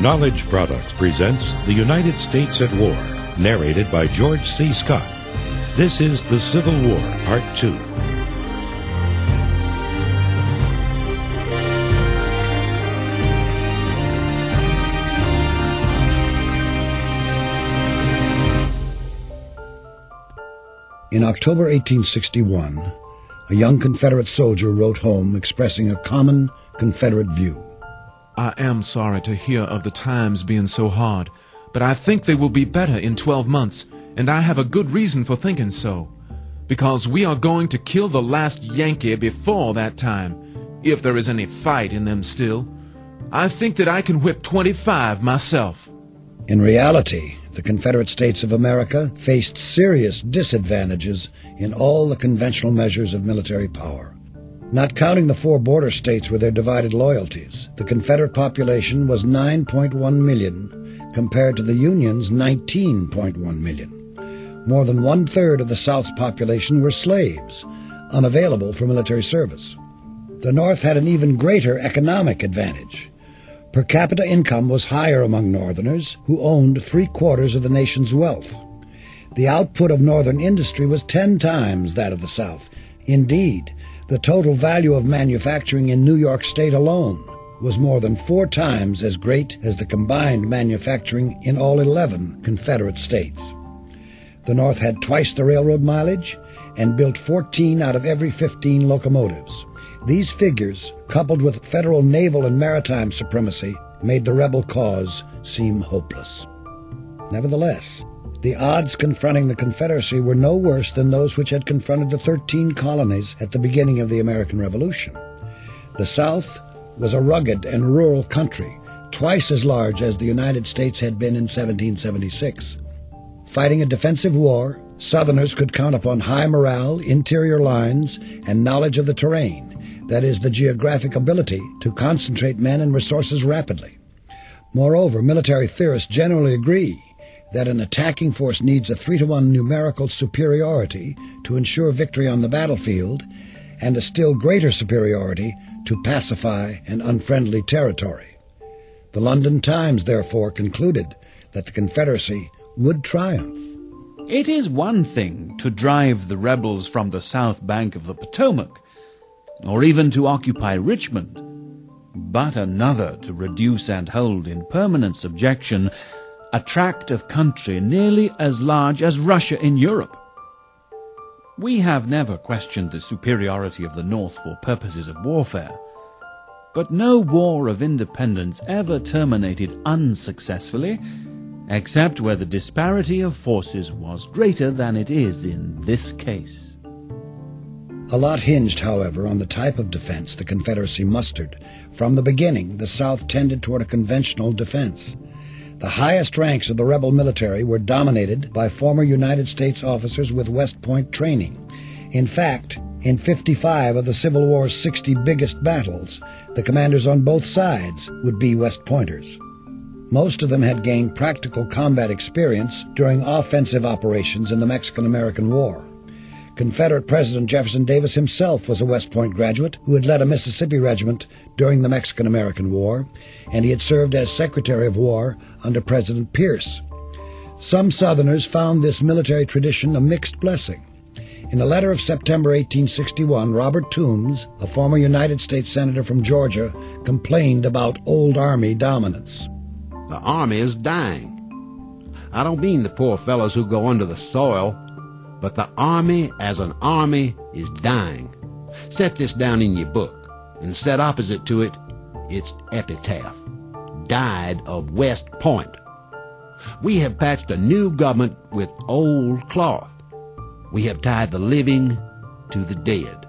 Knowledge Products presents The United States at War, narrated by George C. Scott. This is The Civil War, Part 2. In October 1861, a young Confederate soldier wrote home expressing a common Confederate view. I am sorry to hear of the times being so hard, but I think they will be better in twelve months, and I have a good reason for thinking so. Because we are going to kill the last Yankee before that time, if there is any fight in them still. I think that I can whip 25 myself. In reality, the Confederate States of America faced serious disadvantages in all the conventional measures of military power. Not counting the four border states with their divided loyalties, the Confederate population was 9.1 million compared to the Union's 19.1 million. More than one third of the South's population were slaves, unavailable for military service. The North had an even greater economic advantage. Per capita income was higher among Northerners, who owned three quarters of the nation's wealth. The output of Northern industry was ten times that of the South. Indeed, the total value of manufacturing in New York State alone was more than four times as great as the combined manufacturing in all 11 Confederate states. The North had twice the railroad mileage and built 14 out of every 15 locomotives. These figures, coupled with federal naval and maritime supremacy, made the rebel cause seem hopeless. Nevertheless, the odds confronting the Confederacy were no worse than those which had confronted the 13 colonies at the beginning of the American Revolution. The South was a rugged and rural country, twice as large as the United States had been in 1776. Fighting a defensive war, Southerners could count upon high morale, interior lines, and knowledge of the terrain that is, the geographic ability to concentrate men and resources rapidly. Moreover, military theorists generally agree that an attacking force needs a three to one numerical superiority to ensure victory on the battlefield and a still greater superiority to pacify an unfriendly territory. The London Times, therefore, concluded that the Confederacy would triumph. It is one thing to drive the rebels from the south bank of the Potomac or even to occupy Richmond, but another to reduce and hold in permanent subjection a tract of country nearly as large as Russia in Europe. We have never questioned the superiority of the North for purposes of warfare, but no war of independence ever terminated unsuccessfully, except where the disparity of forces was greater than it is in this case. A lot hinged, however, on the type of defense the Confederacy mustered. From the beginning, the South tended toward a conventional defense. The highest ranks of the rebel military were dominated by former United States officers with West Point training. In fact, in 55 of the Civil War's 60 biggest battles, the commanders on both sides would be West Pointers. Most of them had gained practical combat experience during offensive operations in the Mexican American War. Confederate President Jefferson Davis himself was a West Point graduate who had led a Mississippi regiment during the Mexican American War, and he had served as Secretary of War under President Pierce. Some Southerners found this military tradition a mixed blessing. In a letter of September 1861, Robert Toombs, a former United States Senator from Georgia, complained about Old Army dominance. The Army is dying. I don't mean the poor fellows who go under the soil but the army as an army is dying. Set this down in your book, and set opposite to it its epitaph. Died of West Point. We have patched a new government with old cloth. We have tied the living to the dead.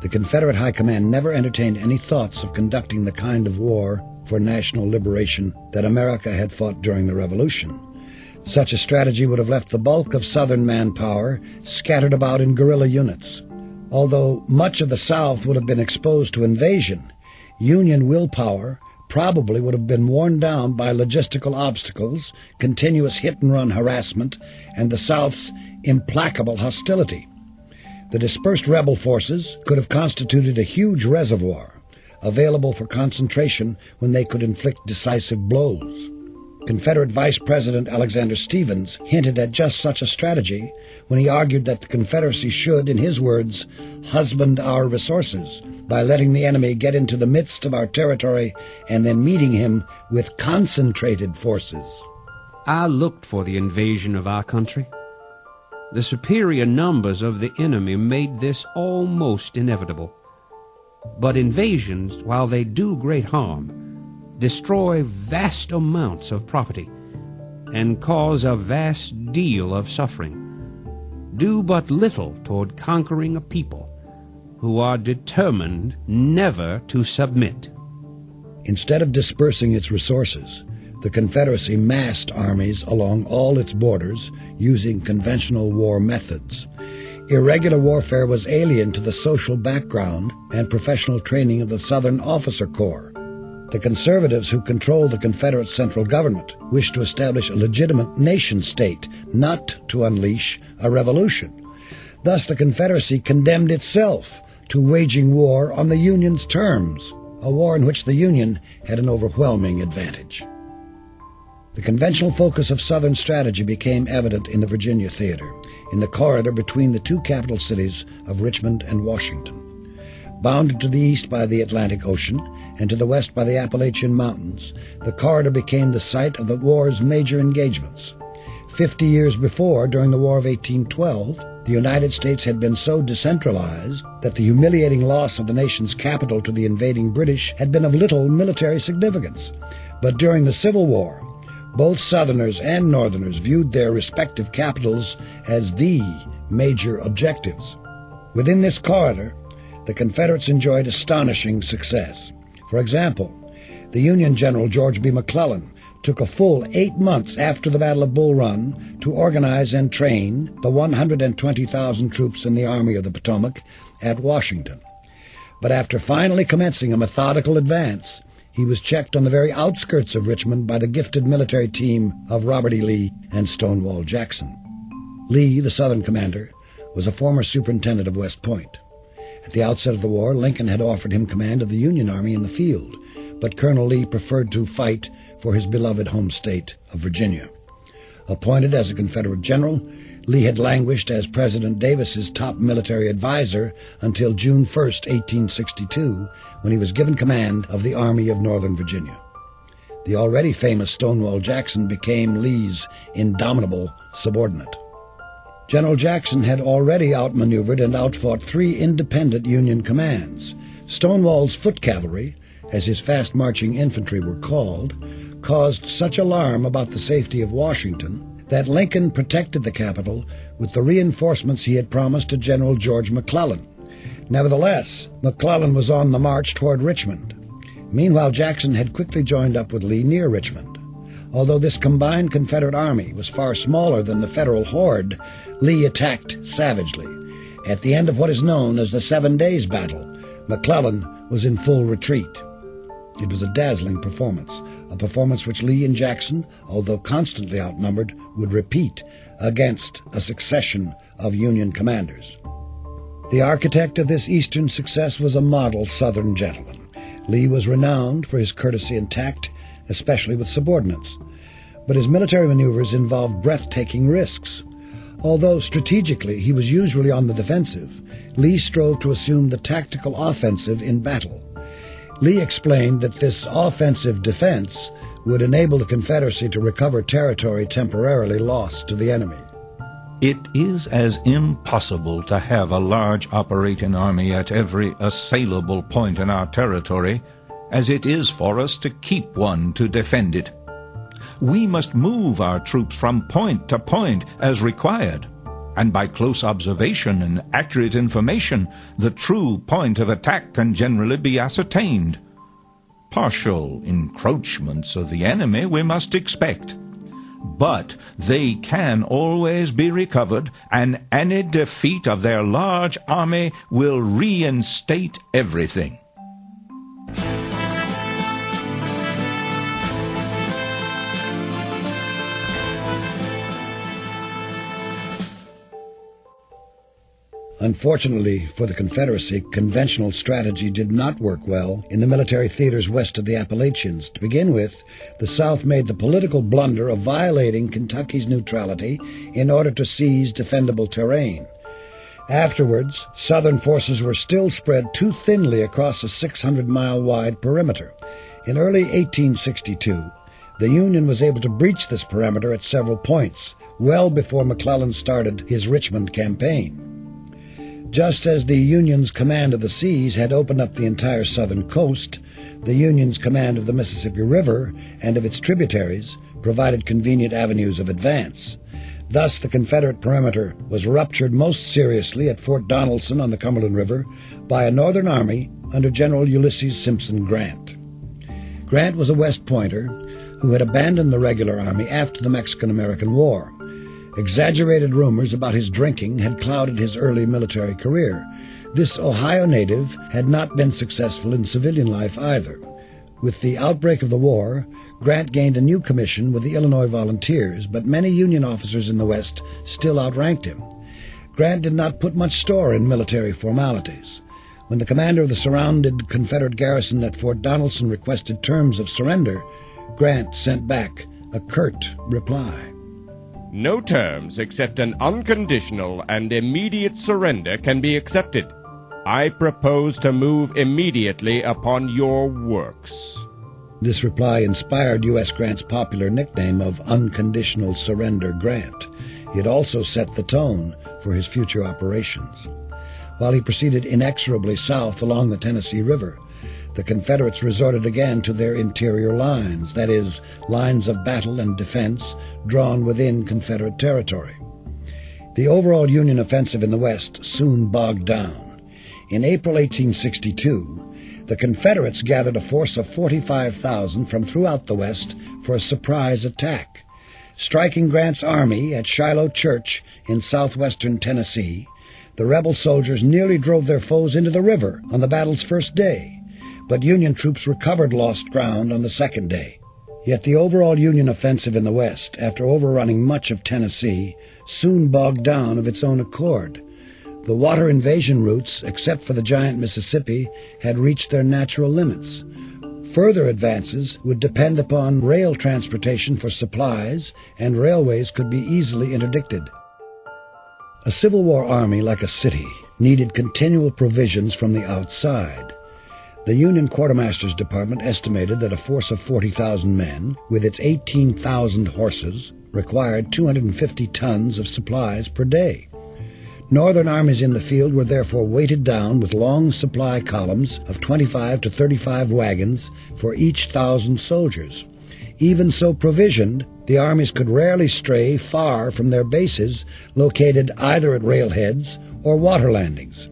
The Confederate High Command never entertained any thoughts of conducting the kind of war for national liberation that America had fought during the Revolution. Such a strategy would have left the bulk of Southern manpower scattered about in guerrilla units. Although much of the South would have been exposed to invasion, Union willpower probably would have been worn down by logistical obstacles, continuous hit and run harassment, and the South's implacable hostility. The dispersed rebel forces could have constituted a huge reservoir, available for concentration when they could inflict decisive blows. Confederate Vice President Alexander Stephens hinted at just such a strategy when he argued that the Confederacy should, in his words, husband our resources by letting the enemy get into the midst of our territory and then meeting him with concentrated forces. I looked for the invasion of our country. The superior numbers of the enemy made this almost inevitable. But invasions, while they do great harm, destroy vast amounts of property, and cause a vast deal of suffering, do but little toward conquering a people who are determined never to submit. Instead of dispersing its resources, the Confederacy massed armies along all its borders using conventional war methods. Irregular warfare was alien to the social background and professional training of the Southern Officer Corps. The conservatives who controlled the Confederate central government wished to establish a legitimate nation state, not to unleash a revolution. Thus, the Confederacy condemned itself to waging war on the Union's terms, a war in which the Union had an overwhelming advantage. The conventional focus of Southern strategy became evident in the Virginia theater, in the corridor between the two capital cities of Richmond and Washington. Bounded to the east by the Atlantic Ocean and to the west by the Appalachian Mountains, the corridor became the site of the war's major engagements. Fifty years before, during the War of 1812, the United States had been so decentralized that the humiliating loss of the nation's capital to the invading British had been of little military significance. But during the Civil War, both Southerners and Northerners viewed their respective capitals as the major objectives. Within this corridor, the Confederates enjoyed astonishing success. For example, the Union General George B. McClellan took a full eight months after the Battle of Bull Run to organize and train the 120,000 troops in the Army of the Potomac at Washington. But after finally commencing a methodical advance, he was checked on the very outskirts of Richmond by the gifted military team of Robert E. Lee and Stonewall Jackson. Lee, the Southern commander, was a former superintendent of West Point. At the outset of the war, Lincoln had offered him command of the Union Army in the field, but Colonel Lee preferred to fight for his beloved home state of Virginia. Appointed as a Confederate general, Lee had languished as President Davis's top military advisor until June 1, 1862, when he was given command of the Army of Northern Virginia. The already famous Stonewall Jackson became Lee's indomitable subordinate. General Jackson had already outmaneuvered and outfought three independent Union commands. Stonewall's foot cavalry, as his fast marching infantry were called, caused such alarm about the safety of Washington that Lincoln protected the capital with the reinforcements he had promised to General George McClellan. Nevertheless, McClellan was on the march toward Richmond. Meanwhile, Jackson had quickly joined up with Lee near Richmond. Although this combined Confederate army was far smaller than the Federal horde, Lee attacked savagely. At the end of what is known as the Seven Days Battle, McClellan was in full retreat. It was a dazzling performance, a performance which Lee and Jackson, although constantly outnumbered, would repeat against a succession of Union commanders. The architect of this Eastern success was a model Southern gentleman. Lee was renowned for his courtesy and tact, especially with subordinates. But his military maneuvers involved breathtaking risks. Although strategically he was usually on the defensive, Lee strove to assume the tactical offensive in battle. Lee explained that this offensive defense would enable the Confederacy to recover territory temporarily lost to the enemy. It is as impossible to have a large operating army at every assailable point in our territory as it is for us to keep one to defend it. We must move our troops from point to point as required, and by close observation and accurate information, the true point of attack can generally be ascertained. Partial encroachments of the enemy we must expect, but they can always be recovered, and any defeat of their large army will reinstate everything. Unfortunately for the Confederacy, conventional strategy did not work well in the military theaters west of the Appalachians. To begin with, the South made the political blunder of violating Kentucky's neutrality in order to seize defendable terrain. Afterwards, Southern forces were still spread too thinly across a 600 mile wide perimeter. In early 1862, the Union was able to breach this perimeter at several points, well before McClellan started his Richmond campaign. Just as the Union's command of the seas had opened up the entire southern coast, the Union's command of the Mississippi River and of its tributaries provided convenient avenues of advance. Thus, the Confederate perimeter was ruptured most seriously at Fort Donelson on the Cumberland River by a Northern army under General Ulysses Simpson Grant. Grant was a West Pointer who had abandoned the regular army after the Mexican American War. Exaggerated rumors about his drinking had clouded his early military career. This Ohio native had not been successful in civilian life either. With the outbreak of the war, Grant gained a new commission with the Illinois Volunteers, but many Union officers in the West still outranked him. Grant did not put much store in military formalities. When the commander of the surrounded Confederate garrison at Fort Donelson requested terms of surrender, Grant sent back a curt reply. No terms except an unconditional and immediate surrender can be accepted. I propose to move immediately upon your works. This reply inspired U.S. Grant's popular nickname of Unconditional Surrender Grant. It also set the tone for his future operations. While he proceeded inexorably south along the Tennessee River, the Confederates resorted again to their interior lines, that is, lines of battle and defense drawn within Confederate territory. The overall Union offensive in the West soon bogged down. In April 1862, the Confederates gathered a force of 45,000 from throughout the West for a surprise attack. Striking Grant's army at Shiloh Church in southwestern Tennessee, the rebel soldiers nearly drove their foes into the river on the battle's first day but Union troops recovered lost ground on the second day. Yet the overall Union offensive in the West, after overrunning much of Tennessee, soon bogged down of its own accord. The water invasion routes, except for the giant Mississippi, had reached their natural limits. Further advances would depend upon rail transportation for supplies, and railways could be easily interdicted. A Civil War army, like a city, needed continual provisions from the outside. The Union Quartermaster's Department estimated that a force of 40,000 men, with its 18,000 horses, required 250 tons of supplies per day. Northern armies in the field were therefore weighted down with long supply columns of 25 to 35 wagons for each thousand soldiers. Even so provisioned, the armies could rarely stray far from their bases located either at railheads or water landings.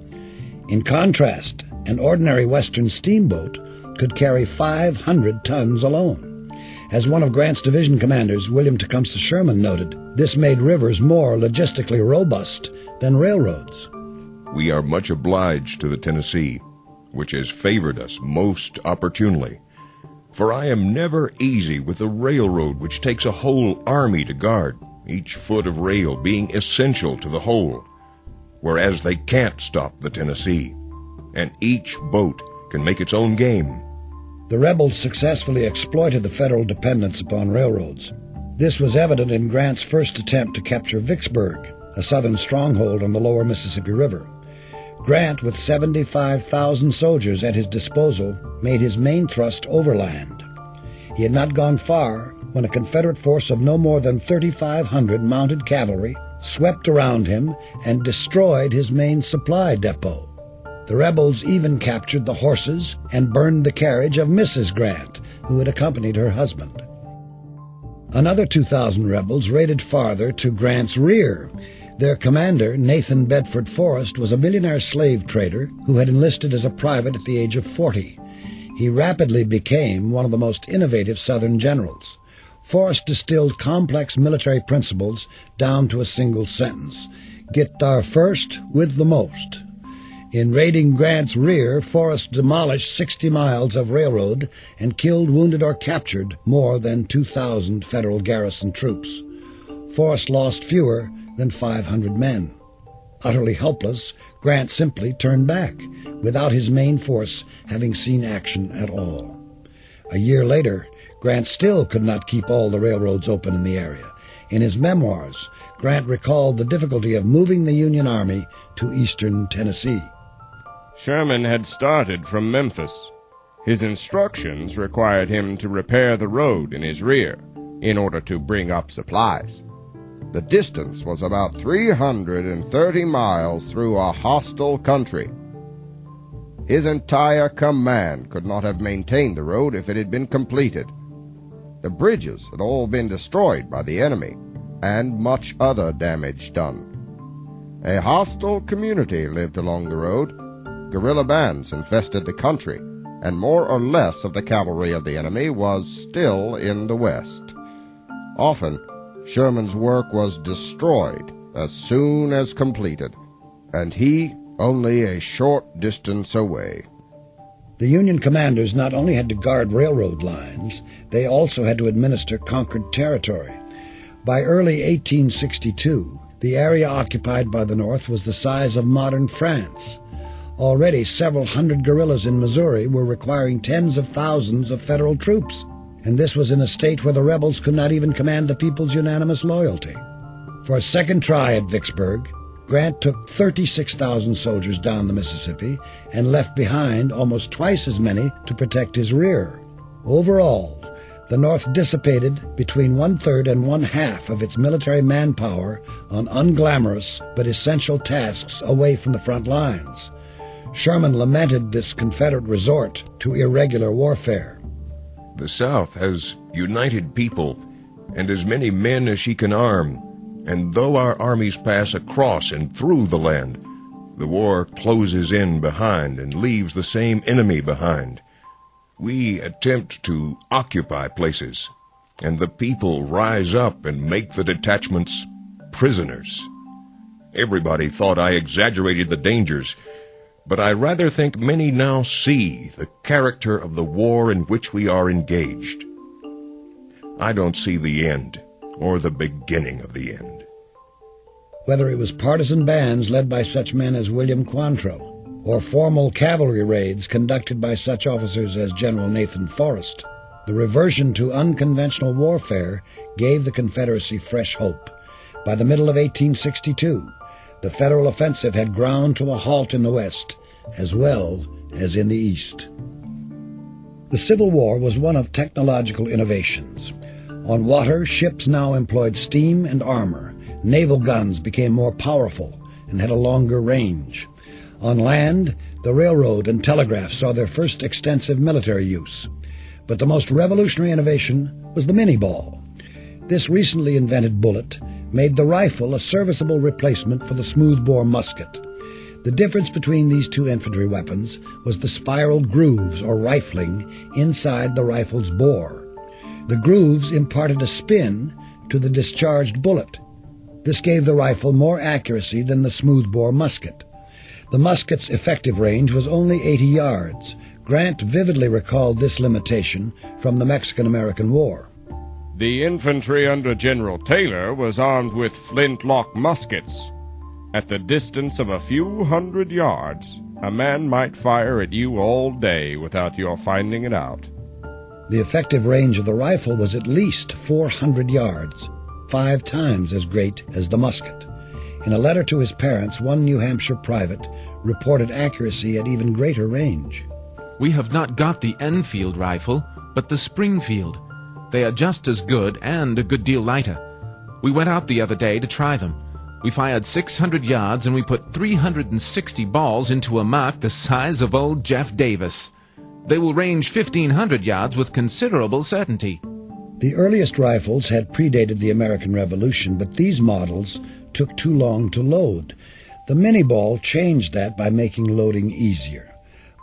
In contrast, an ordinary Western steamboat could carry 500 tons alone. As one of Grant's division commanders, William Tecumseh Sherman, noted, this made rivers more logistically robust than railroads. We are much obliged to the Tennessee, which has favored us most opportunely. For I am never easy with a railroad which takes a whole army to guard, each foot of rail being essential to the whole, whereas they can't stop the Tennessee and each boat can make its own game. The rebels successfully exploited the federal dependence upon railroads. This was evident in Grant's first attempt to capture Vicksburg, a southern stronghold on the lower Mississippi River. Grant, with 75,000 soldiers at his disposal, made his main thrust overland. He had not gone far when a Confederate force of no more than 3,500 mounted cavalry swept around him and destroyed his main supply depot. The rebels even captured the horses and burned the carriage of Mrs. Grant, who had accompanied her husband. Another 2,000 rebels raided farther to Grant's rear. Their commander, Nathan Bedford Forrest, was a millionaire slave trader who had enlisted as a private at the age of 40. He rapidly became one of the most innovative Southern generals. Forrest distilled complex military principles down to a single sentence. Get there first with the most. In raiding Grant's rear, Forrest demolished 60 miles of railroad and killed, wounded, or captured more than 2,000 federal garrison troops. Forrest lost fewer than 500 men. Utterly helpless, Grant simply turned back, without his main force having seen action at all. A year later, Grant still could not keep all the railroads open in the area. In his memoirs, Grant recalled the difficulty of moving the Union Army to eastern Tennessee. Sherman had started from Memphis. His instructions required him to repair the road in his rear in order to bring up supplies. The distance was about 330 miles through a hostile country. His entire command could not have maintained the road if it had been completed. The bridges had all been destroyed by the enemy, and much other damage done. A hostile community lived along the road. Guerrilla bands infested the country, and more or less of the cavalry of the enemy was still in the west. Often, Sherman's work was destroyed as soon as completed, and he only a short distance away. The Union commanders not only had to guard railroad lines, they also had to administer conquered territory. By early 1862, the area occupied by the North was the size of modern France. Already several hundred guerrillas in Missouri were requiring tens of thousands of federal troops, and this was in a state where the rebels could not even command the people's unanimous loyalty. For a second try at Vicksburg, Grant took 36,000 soldiers down the Mississippi and left behind almost twice as many to protect his rear. Overall, the North dissipated between one third and one half of its military manpower on unglamorous but essential tasks away from the front lines. Sherman lamented this Confederate resort to irregular warfare. The South has united people and as many men as she can arm, and though our armies pass across and through the land, the war closes in behind and leaves the same enemy behind. We attempt to occupy places, and the people rise up and make the detachments prisoners. Everybody thought I exaggerated the dangers, but I rather think many now see the character of the war in which we are engaged. I don't see the end or the beginning of the end. Whether it was partisan bands led by such men as William Quantrill, or formal cavalry raids conducted by such officers as General Nathan Forrest, the reversion to unconventional warfare gave the Confederacy fresh hope. By the middle of 1862, the Federal offensive had ground to a halt in the West as well as in the East. The Civil War was one of technological innovations. On water, ships now employed steam and armor. Naval guns became more powerful and had a longer range. On land, the railroad and telegraph saw their first extensive military use. But the most revolutionary innovation was the Minié ball. This recently invented bullet made the rifle a serviceable replacement for the smoothbore musket. The difference between these two infantry weapons was the spiral grooves or rifling inside the rifle's bore. The grooves imparted a spin to the discharged bullet. This gave the rifle more accuracy than the smoothbore musket. The musket's effective range was only 80 yards. Grant vividly recalled this limitation from the Mexican American War. The infantry under General Taylor was armed with flintlock muskets. At the distance of a few hundred yards, a man might fire at you all day without your finding it out. The effective range of the rifle was at least 400 yards, five times as great as the musket. In a letter to his parents, one New Hampshire private reported accuracy at even greater range. We have not got the Enfield rifle, but the Springfield. They are just as good and a good deal lighter. We went out the other day to try them. We fired 600 yards and we put 360 balls into a mark the size of old Jeff Davis. They will range 1500 yards with considerable certainty. The earliest rifles had predated the American Revolution, but these models took too long to load. The Minié ball changed that by making loading easier.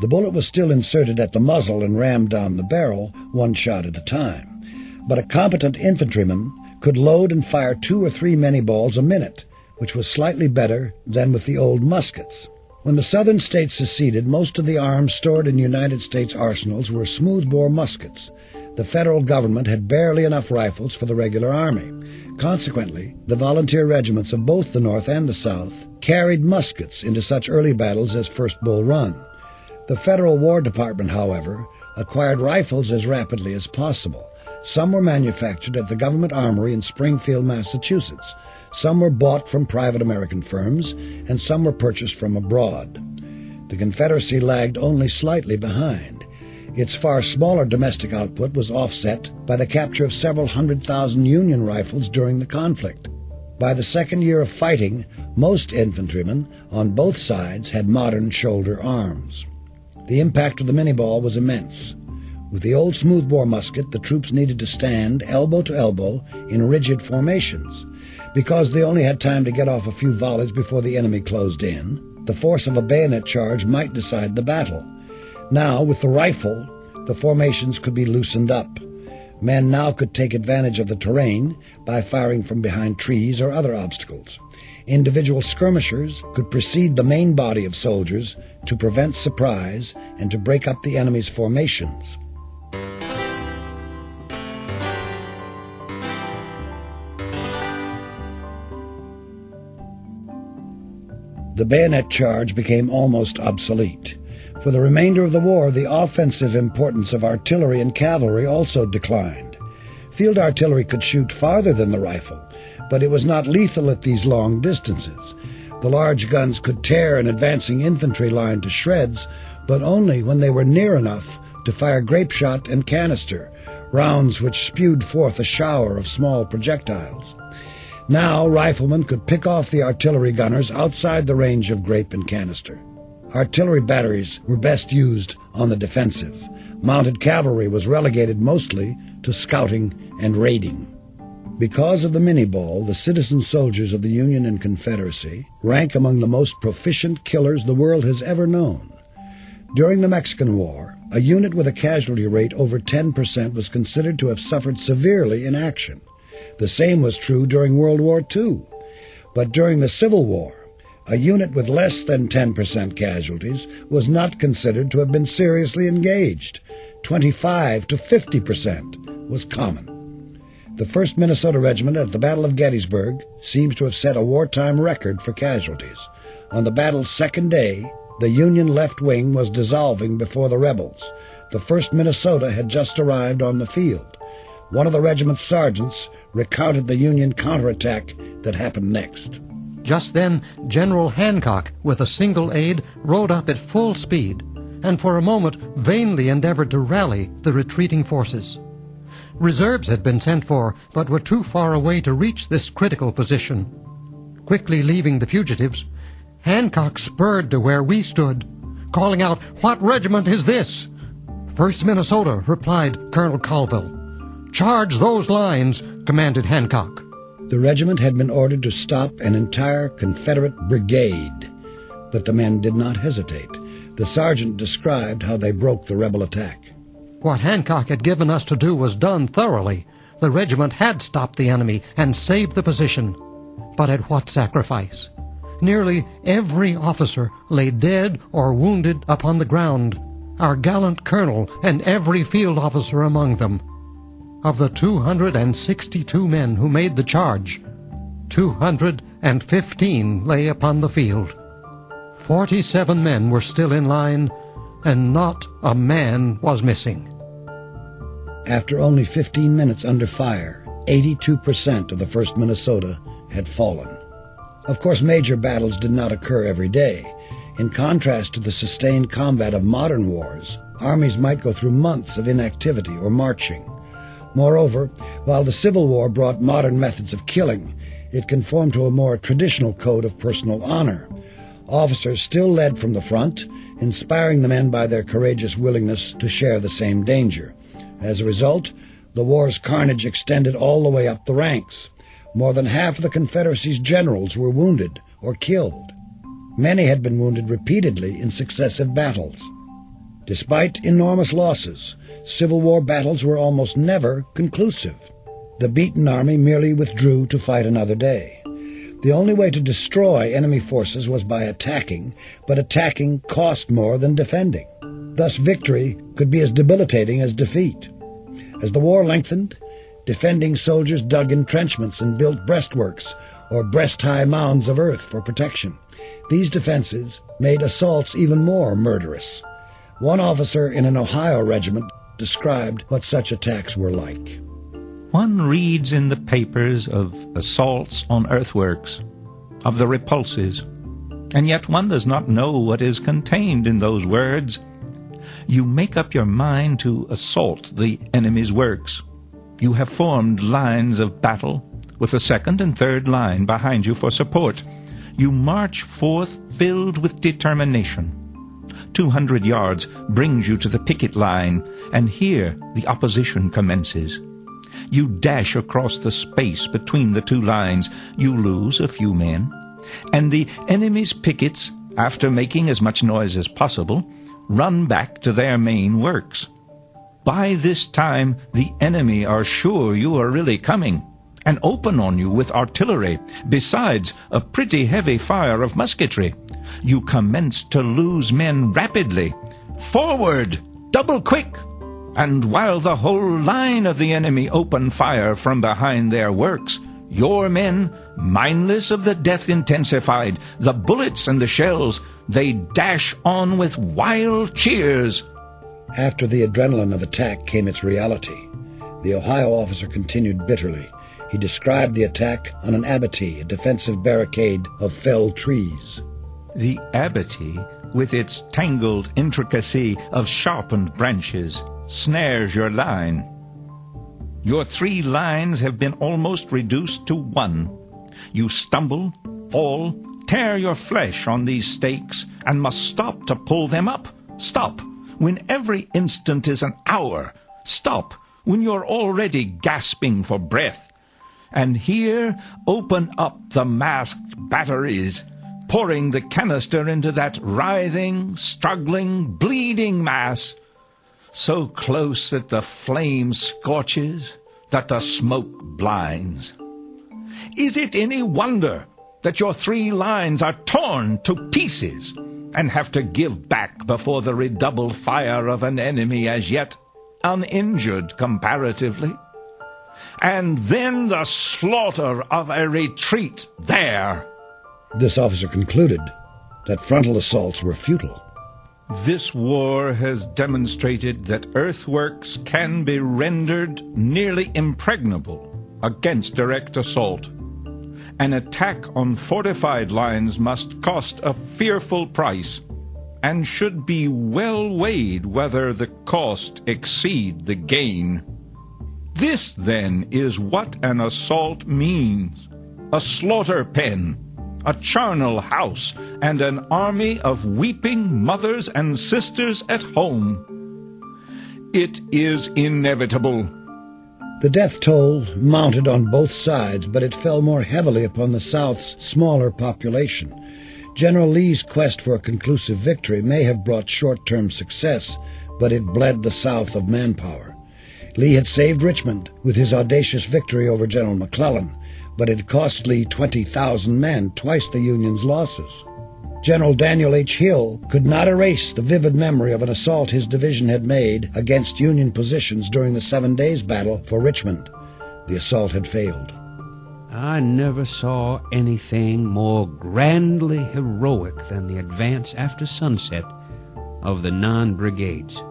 The bullet was still inserted at the muzzle and rammed down the barrel, one shot at a time. But a competent infantryman could load and fire two or three Minié balls a minute, which was slightly better than with the old muskets. When the southern states seceded, most of the arms stored in United States arsenals were smoothbore muskets. the federal government had barely enough rifles for the regular army. Consequently, the volunteer regiments of both the North and the South carried muskets into such early battles as First Bull Run. The Federal War Department, however, acquired rifles as rapidly as possible. Some were manufactured at the government armory in Springfield, Massachusetts. Some were bought from private American firms, and some were purchased from abroad. The Confederacy lagged only slightly behind. Its far smaller domestic output was offset by the capture of several hundred thousand Union rifles during the conflict. By the second year of fighting, most infantrymen on both sides had modern shoulder arms. The impact of the Minié-ball was immense. With the old smoothbore musket, the troops needed to stand elbow to elbow in rigid formations. Because they only had time to get off a few volleys before the enemy closed in, the force of a bayonet charge might decide the battle. Now, with the rifle, the formations could be loosened up. Men now could take advantage of the terrain by firing from behind trees or other obstacles. Individual skirmishers could precede the main body of soldiers to prevent surprise and to break up the enemy's formations. The bayonet charge became almost obsolete. For the remainder of the war, the offensive importance of artillery and cavalry also declined. Field artillery could shoot farther than the rifle, but it was not lethal at these long distances. The large guns could tear an advancing infantry line to shreds, but only when they were near enough to fire grape shot and canister, rounds which spewed forth a shower of small projectiles. Now riflemen could pick off the artillery gunners outside the range of grape and canister. Artillery batteries were best used on the defensive. Mounted cavalry was relegated mostly to scouting and raiding. Because of the Minié-ball, the citizen soldiers of the Union and Confederacy rank among the most proficient killers the world has ever known. During the Mexican War, a unit with a casualty rate over 10% was considered to have suffered severely in action. The same was true during World War II. But during the Civil War, a unit with less than 10% casualties was not considered to have been seriously engaged. 25 to 50% was common. The 1st Minnesota Regiment at the Battle of Gettysburg seems to have set a wartime record for casualties. On the battle's second day, the Union left wing was dissolving before the rebels. The 1st Minnesota had just arrived on the field. One of the regiment's sergeants recounted the Union counterattack that happened next. Just then, General Hancock, with a single aide, rode up at full speed, and for a moment vainly endeavored to rally the retreating forces. Reserves had been sent for, but were too far away to reach this critical position. Quickly leaving the fugitives, Hancock spurred to where we stood, calling out, What regiment is this? First Minnesota, replied Colonel Colville. Charge those lines, commanded Hancock. The regiment had been ordered to stop an entire Confederate brigade, but the men did not hesitate. The sergeant described how they broke the rebel attack. What Hancock had given us to do was done thoroughly. The regiment had stopped the enemy and saved the position. But at what sacrifice? Nearly every officer lay dead or wounded upon the ground, our gallant colonel and every field officer among them. Of the 262 men who made the charge, 215 lay upon the field. 47 men were still in line, and not a man was missing. After only 15 minutes under fire, 82% of the 1st Minnesota had fallen. Of course, major battles did not occur every day. In contrast to the sustained combat of modern wars, armies might go through months of inactivity or marching. Moreover, while the Civil War brought modern methods of killing, it conformed to a more traditional code of personal honor. Officers still led from the front, inspiring the men by their courageous willingness to share the same danger. As a result, the war's carnage extended all the way up the ranks. More than half of the Confederacy's generals were wounded or killed. Many had been wounded repeatedly in successive battles. Despite enormous losses, Civil War battles were almost never conclusive. The beaten army merely withdrew to fight another day. The only way to destroy enemy forces was by attacking, but attacking cost more than defending. Thus, victory could be as debilitating as defeat. As the war lengthened, defending soldiers dug entrenchments and built breastworks or breast-high mounds of earth for protection. These defenses made assaults even more murderous. One officer in an Ohio regiment described what such attacks were like. One reads in the papers of assaults on earthworks, of the repulses, and yet one does not know what is contained in those words. You make up your mind to assault the enemy's works. You have formed lines of battle with a second and third line behind you for support. You march forth filled with determination. Two hundred yards brings you to the picket line, and here the opposition commences. You dash across the space between the two lines. You lose a few men, and the enemy's pickets, after making as much noise as possible, run back to their main works. By this time the enemy are sure you are really coming, and open on you with artillery, besides a pretty heavy fire of musketry. You commence to lose men rapidly. Forward! Double quick! And while the whole line of the enemy open fire from behind their works, your men, mindless of the death intensified, the bullets and the shells, they dash on with wild cheers. After the adrenaline of attack came its reality. The Ohio officer continued bitterly. He described the attack on an abattis, a defensive barricade of felled trees. The abattis, with its tangled intricacy of sharpened branches, snares your line. Your three lines have been almost reduced to one. You stumble, fall, tear your flesh on these stakes, and must stop to pull them up. Stop when every instant is an hour. Stop when you're already gasping for breath. And here open up the masked batteries, pouring the canister into that writhing, struggling, bleeding mass so close that the flame scorches, that the smoke blinds. Is it any wonder that your three lines are torn to pieces and have to give back before the redoubled fire of an enemy as yet uninjured comparatively? And then the slaughter of a retreat there. This officer concluded that frontal assaults were futile. This war has demonstrated that earthworks can be rendered nearly impregnable against direct assault. An attack on fortified lines must cost a fearful price and should be well weighed whether the cost exceed the gain. This, then, is what an assault means a slaughter pen a charnel house, and an army of weeping mothers and sisters at home. It is inevitable. The death toll mounted on both sides, but it fell more heavily upon the South's smaller population. General Lee's quest for a conclusive victory may have brought short-term success, but it bled the South of manpower. Lee had saved Richmond with his audacious victory over General McClellan, but it cost Lee 20,000 men, twice the Union's losses. General Daniel H. Hill could not erase the vivid memory of an assault his division had made against Union positions during the Seven Days Battle for Richmond. The assault had failed. I never saw anything more grandly heroic than the advance after sunset of the nine brigades.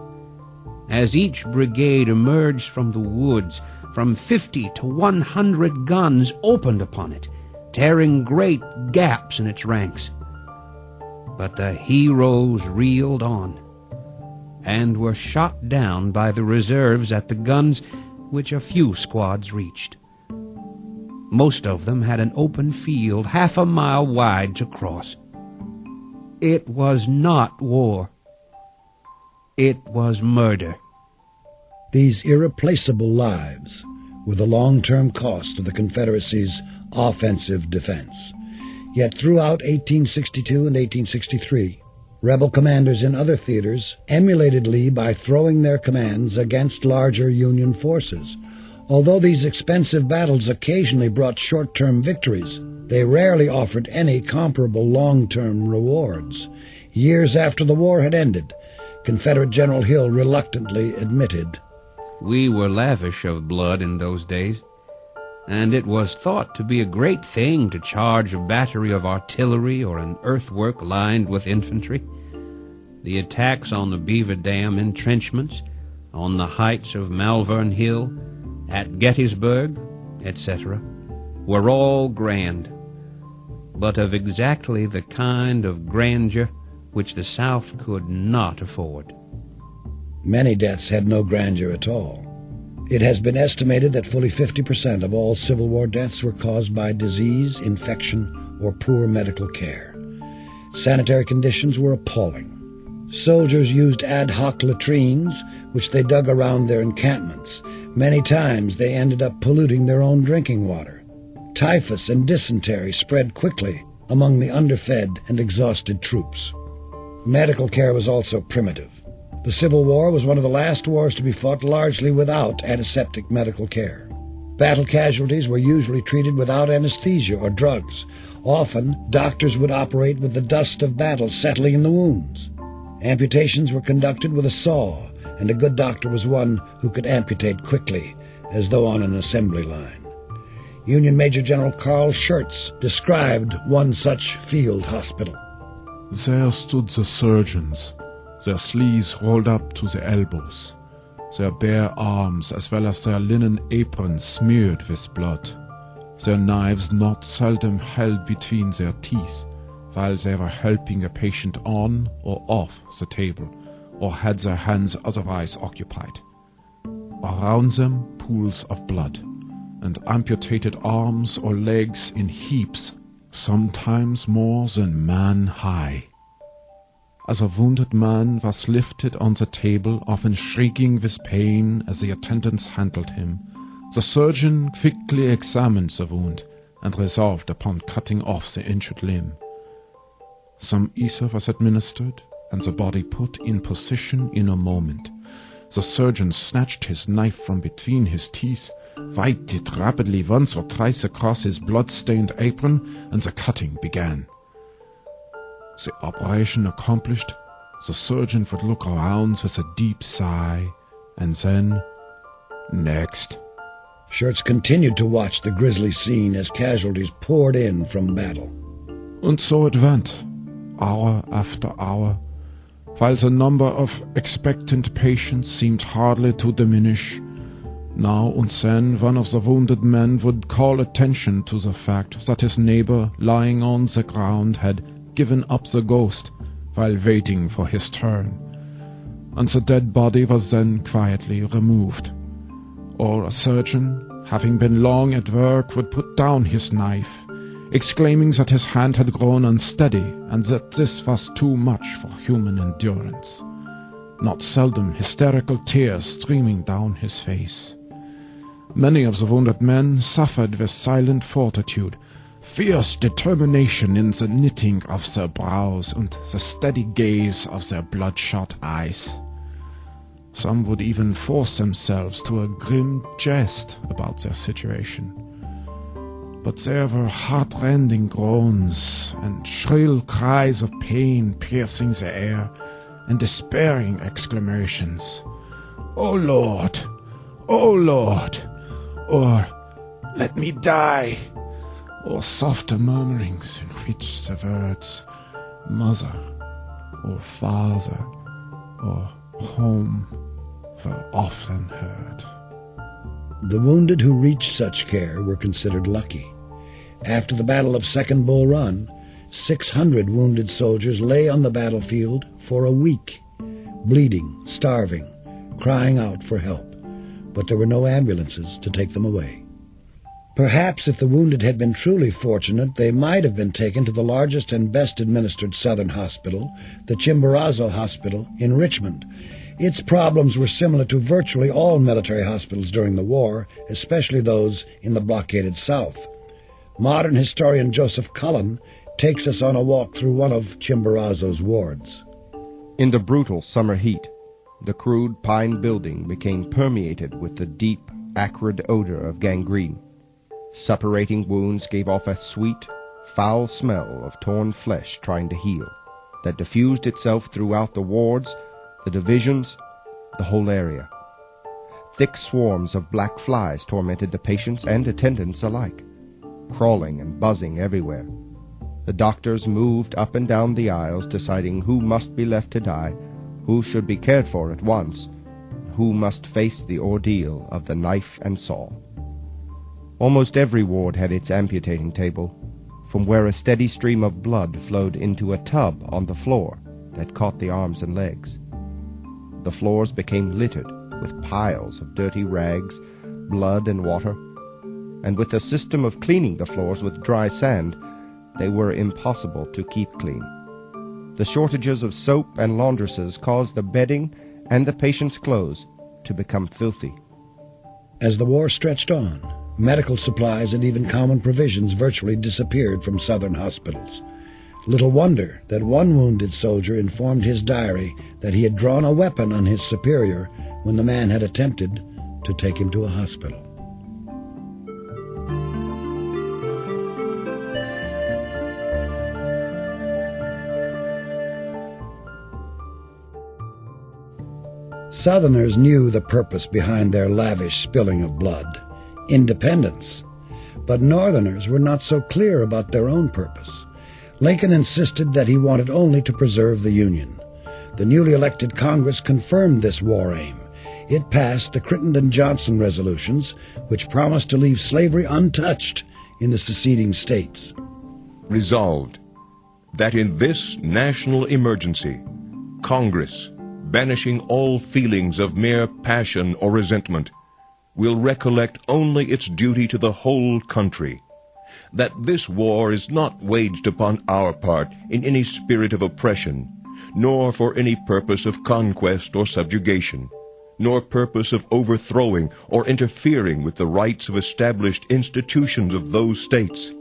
As each brigade emerged from the woods, from 50 to 100 guns opened upon it, tearing great gaps in its ranks. But the heroes reeled on and were shot down by the reserves at the guns which a few squads reached. Most of them had an open field half a mile wide to cross. It was not war. It was murder. These irreplaceable lives were the long-term cost of the Confederacy's offensive defense. Yet throughout 1862 and 1863, rebel commanders in other theaters emulated Lee by throwing their commands against larger Union forces. Although these expensive battles occasionally brought short-term victories, they rarely offered any comparable long-term rewards. Years after the war had ended, Confederate General Hill reluctantly admitted We were lavish of blood in those days, and it was thought to be a great thing to charge a battery of artillery or an earthwork lined with infantry. The attacks on the Beaver Dam entrenchments, on the heights of Malvern Hill, at Gettysburg, etc., were all grand, but of exactly the kind of grandeur which the South could not afford. Many deaths had no grandeur at all. It has been estimated that fully 50% of all Civil War deaths were caused by disease, infection, or poor medical care. Sanitary conditions were appalling. Soldiers used ad hoc latrines, which they dug around their encampments. Many times they ended up polluting their own drinking water. Typhus and dysentery spread quickly among the underfed and exhausted troops. Medical care was also primitive. The Civil War was one of the last wars to be fought largely without antiseptic medical care. Battle casualties were usually treated without anesthesia or drugs. Often, doctors would operate with the dust of battle settling in the wounds. Amputations were conducted with a saw, and a good doctor was one who could amputate quickly, as though on an assembly line. Union Major General Carl Schurz described one such field hospital. There stood the surgeons, their sleeves rolled up to the elbows, their bare arms as well as their linen aprons smeared with blood, their knives not seldom held between their teeth while they were helping a patient on or off the table, or had their hands otherwise occupied. Around them pools of blood, and amputated arms or legs in heaps, sometimes more than man high. As a wounded man was lifted on the table, often shrieking with pain as the attendants handled him, the surgeon quickly examined the wound and resolved upon cutting off the injured limb. Some ether was administered, and the body put in position in a moment. The surgeon snatched his knife from between his teeth, wiped it rapidly once or twice across his blood-stained apron, and the cutting began. The operation accomplished, the surgeon would look around with a deep sigh, and then, next. Schurz continued to watch the grisly scene as casualties poured in from battle. And so it went, hour after hour, while the number of expectant patients seemed hardly to diminish. Now and then one of the wounded men would call attention to the fact that his neighbor lying on the ground had given up the ghost while waiting for his turn, and the dead body was then quietly removed. Or a surgeon, having been long at work, would put down his knife, exclaiming that his hand had grown unsteady and that this was too much for human endurance. Not seldom hysterical tears streaming down his face. Many of the wounded men suffered with silent fortitude, fierce determination in the knitting of their brows and the steady gaze of their bloodshot eyes. Some would even force themselves to a grim jest about their situation. But there were heart-rending groans and shrill cries of pain piercing the air and despairing exclamations. Oh Lord! Oh Lord! Or, let me die! Or softer murmurings in which the words mother or father or home were often heard. The wounded who reached such care were considered lucky. After the Battle of Second Bull Run, 600 wounded soldiers lay on the battlefield for a week, bleeding, starving, crying out for help, but there were no ambulances to take them away. Perhaps if the wounded had been truly fortunate, they might have been taken to the largest and best administered Southern hospital, the Chimborazo Hospital in Richmond. Its problems were similar to virtually all military hospitals during the war, especially those in the blockaded South. Modern historian Joseph Cullen takes us on a walk through one of Chimborazo's wards. In the brutal summer heat, the crude pine building became permeated with the deep, acrid odor of gangrene. Suppurating wounds gave off a sweet, foul smell of torn flesh trying to heal that diffused itself throughout the wards, the divisions, the whole area. Thick swarms of black flies tormented the patients and attendants alike, crawling and buzzing everywhere. The doctors moved up and down the aisles, deciding who must be left to die, who should be cared for at once, who must face the ordeal of the knife and saw. Almost every ward had its amputating table, from where a steady stream of blood flowed into a tub on the floor that caught the arms and legs. The floors became littered with piles of dirty rags, blood, and water, and with a system of cleaning the floors with dry sand, they were impossible to keep clean. The shortages of soap and laundresses caused the bedding and the patient's clothes to become filthy. As the war stretched on, medical supplies and even common provisions virtually disappeared from southern hospitals. Little wonder that one wounded soldier informed his diary that he had drawn a weapon on his superior when the man had attempted to take him to a hospital. Southerners knew the purpose behind their lavish spilling of blood independence. But Northerners were not so clear about their own purpose. Lincoln insisted that he wanted only to preserve the Union. The newly elected Congress confirmed this war aim. It passed the Crittenden-Johnson resolutions, which promised to leave slavery untouched in the seceding states. Resolved that in this national emergency, Congress, banishing all feelings of mere passion or resentment, will recollect only its duty to the whole country, that this war is not waged upon our part in any spirit of oppression, nor for any purpose of conquest or subjugation, nor purpose of overthrowing or interfering with the rights of established institutions of those states,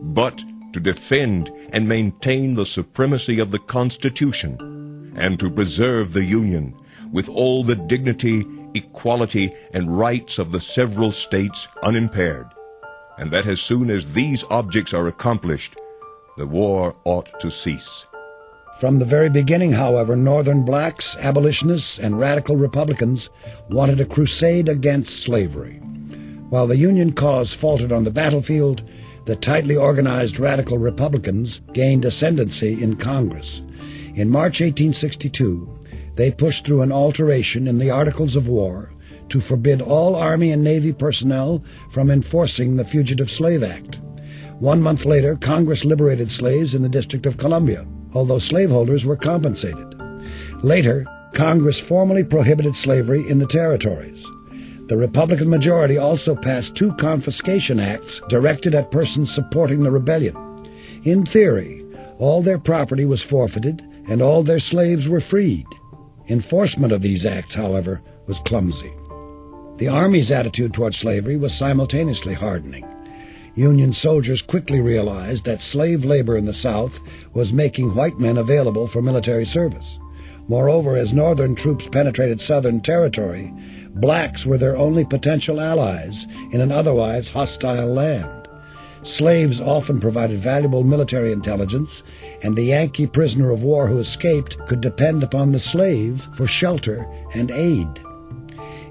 but to defend and maintain the supremacy of the Constitution, and to preserve the Union with all the dignity equality, and rights of the several states unimpaired, and that as soon as these objects are accomplished, the war ought to cease. From the very beginning, however, Northern blacks, abolitionists, and radical Republicans wanted a crusade against slavery. While the Union cause faltered on the battlefield, the tightly organized radical Republicans gained ascendancy in Congress. In March 1862, they pushed through an alteration in the Articles of War to forbid all Army and Navy personnel from enforcing the Fugitive Slave Act. One month later, Congress liberated slaves in the District of Columbia, although slaveholders were compensated. Later, Congress formally prohibited slavery in the territories. The Republican majority also passed two confiscation acts directed at persons supporting the rebellion. In theory, all their property was forfeited and all their slaves were freed. Enforcement of these acts, however, was clumsy. The Army's attitude toward slavery was simultaneously hardening. Union soldiers quickly realized that slave labor in the South was making white men available for military service. Moreover, as Northern troops penetrated Southern territory, blacks were their only potential allies in an otherwise hostile land. Slaves often provided valuable military intelligence, and the Yankee prisoner of war who escaped could depend upon the slave for shelter and aid.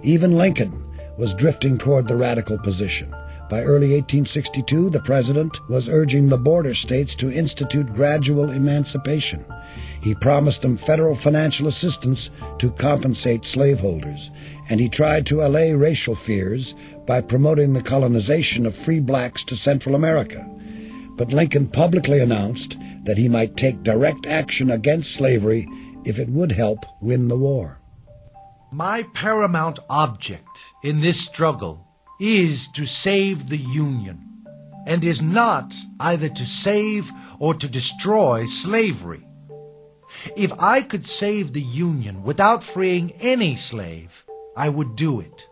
Even Lincoln was drifting toward the radical position. By early 1862, the president was urging the border states to institute gradual emancipation. He promised them federal financial assistance to compensate slaveholders, and he tried to allay racial fears by promoting the colonization of free blacks to Central America. But Lincoln publicly announced that he might take direct action against slavery if it would help win the war. My paramount object in this struggle is to save the Union, and is not either to save or to destroy slavery. If I could save the Union without freeing any slave, I would do it.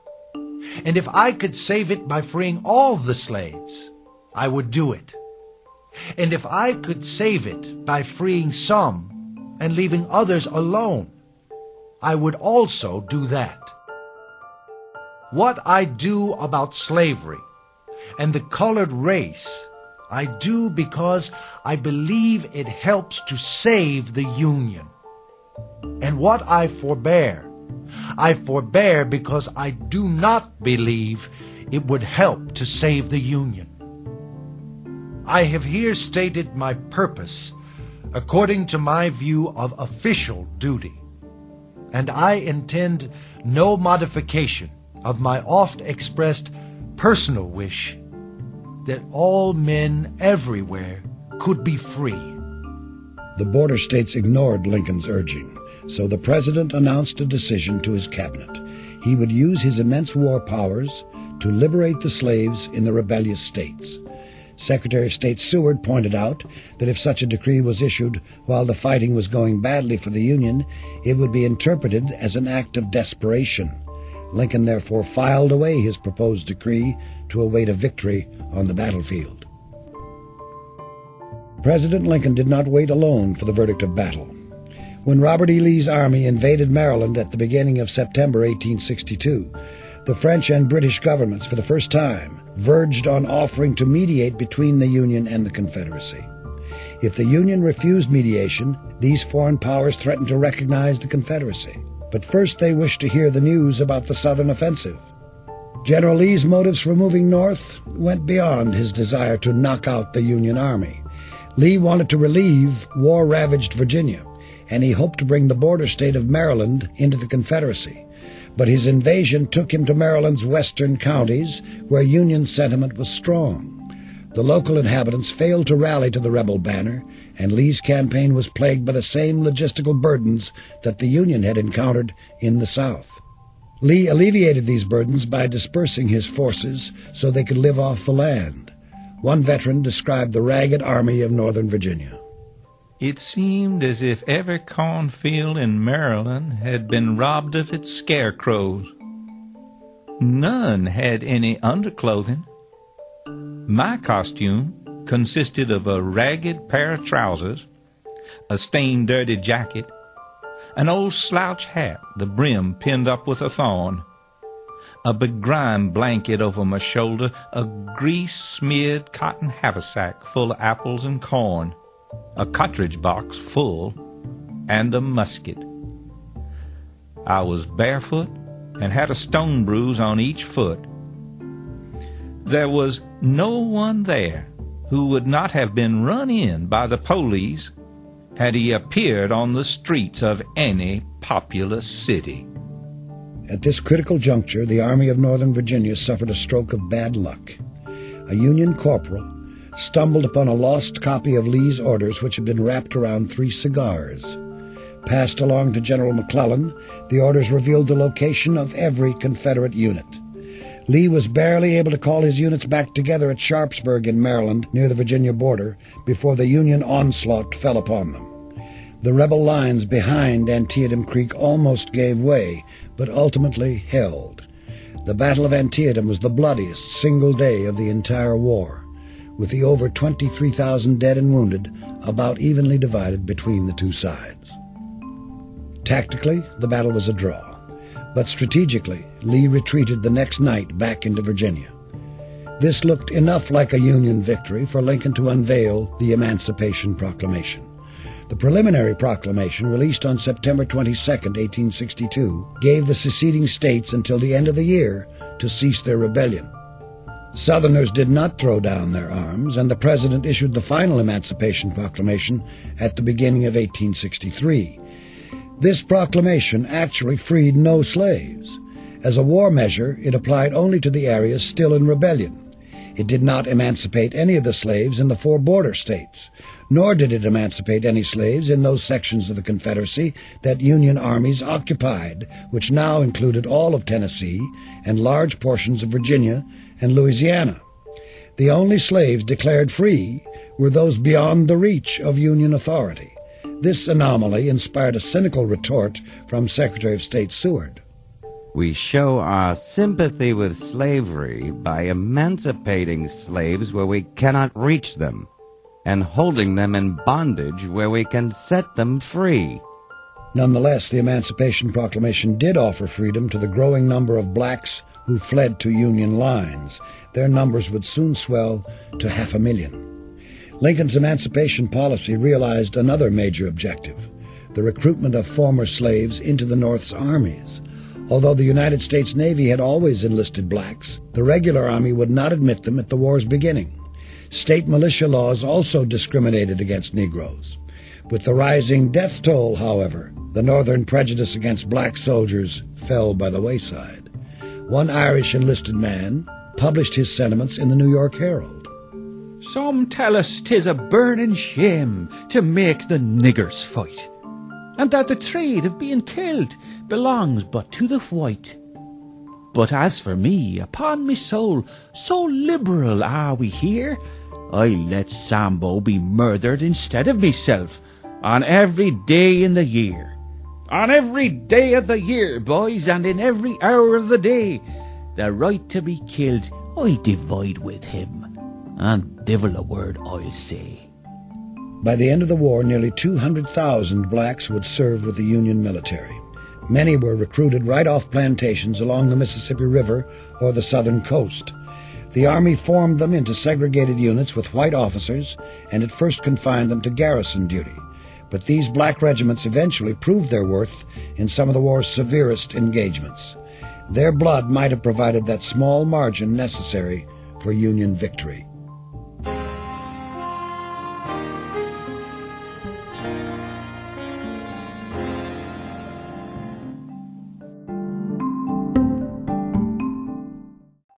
And if I could save it by freeing all the slaves, I would do it. And if I could save it by freeing some and leaving others alone, I would also do that. What I do about slavery and the colored race, I do because I believe it helps to save the Union. And what I forbear I forbear because I do not believe it would help to save the Union. I have here stated my purpose according to my view of official duty, and I intend no modification of my oft expressed personal wish that all men everywhere could be free. The border states ignored Lincoln's urging, so the president announced a decision to his cabinet. He would use his immense war powers to liberate the slaves in the rebellious states. Secretary of State Seward pointed out that if such a decree was issued while the fighting was going badly for the Union, it would be interpreted as an act of desperation. Lincoln therefore filed away his proposed decree to await a victory on the battlefield. President Lincoln did not wait alone for the verdict of battle. When Robert E. Lee's army invaded Maryland at the beginning of September 1862, the French and British governments, for the first time, verged on offering to mediate between the Union and the Confederacy. If the Union refused mediation, these foreign powers threatened to recognize the Confederacy. But first they wished to hear the news about the Southern offensive. General Lee's motives for moving north went beyond his desire to knock out the Union Army. Lee wanted to relieve war ravaged Virginia, and he hoped to bring the border state of Maryland into the Confederacy. But his invasion took him to Maryland's western counties, where Union sentiment was strong. The local inhabitants failed to rally to the rebel banner, and Lee's campaign was plagued by the same logistical burdens that the Union had encountered in the South. Lee alleviated these burdens by dispersing his forces so they could live off the land. One veteran described the ragged army of Northern Virginia. It seemed as if every cornfield in Maryland had been robbed of its scarecrows. None had any underclothing. My costume consisted of a ragged pair of trousers, a stained dirty jacket, an old slouch hat, the brim pinned up with a thorn, a begrimed blanket over my shoulder, a grease-smeared cotton haversack full of apples and corn, a cartridge box full, and a musket. I was barefoot and had a stone bruise on each foot. There was no one there who would not have been run in by the police had he appeared on the streets of any populous city. At this critical juncture, the Army of Northern Virginia suffered a stroke of bad luck. A Union corporal stumbled upon a lost copy of Lee's orders which had been wrapped around three cigars. Passed along to General McClellan, the orders revealed the location of every Confederate unit. Lee was barely able to call his units back together at Sharpsburg in Maryland, near the Virginia border, before the Union onslaught fell upon them. The rebel lines behind Antietam Creek almost gave way, but ultimately held. The Battle of Antietam was the bloodiest single day of the entire war, with the over 23,000 dead and wounded about evenly divided between the two sides. Tactically, the battle was a draw, but strategically, Lee retreated the next night back into Virginia. This looked enough like a Union victory for Lincoln to unveil the Emancipation Proclamation. The preliminary proclamation, released on September 22, 1862, gave the seceding states until the end of the year to cease their rebellion. Southerners did not throw down their arms, and the President issued the final Emancipation Proclamation at the beginning of 1863. This proclamation actually freed no slaves. As a war measure, it applied only to the areas still in rebellion. It did not emancipate any of the slaves in the four border states, nor did it emancipate any slaves in those sections of the Confederacy that Union armies occupied, which now included all of Tennessee and large portions of Virginia and Louisiana. The only slaves declared free were those beyond the reach of Union authority. This anomaly inspired a cynical retort from Secretary of State Seward. We show our sympathy with slavery by emancipating slaves where we cannot reach them and holding them in bondage where we can set them free. Nonetheless, the Emancipation Proclamation did offer freedom to the growing number of blacks who fled to Union lines. Their numbers would soon swell to half a million. Lincoln's emancipation policy realized another major objective the recruitment of former slaves into the North's armies. Although the United States Navy had always enlisted blacks, the regular army would not admit them at the war's beginning. State militia laws also discriminated against Negroes. With the rising death toll, however, the Northern prejudice against black soldiers fell by the wayside. One Irish enlisted man published his sentiments in the New York Herald. Some tell us 'tis a burning shame to make the niggers fight, and that the trade of being killed belongs but to the white. But as for me, upon me soul, so liberal are we here, I let Sambo be murdered instead of myself on every day in the year. On every day of the year, boys, and in every hour of the day, the right to be killed I divide with him, and divil a word I'll say. By the end of the war, nearly 200,000 blacks would serve with the Union military. Many were recruited right off plantations along the Mississippi River or the southern coast. The Army formed them into segregated units with white officers and at first confined them to garrison duty. But these black regiments eventually proved their worth in some of the war's severest engagements. Their blood might have provided that small margin necessary for Union victory.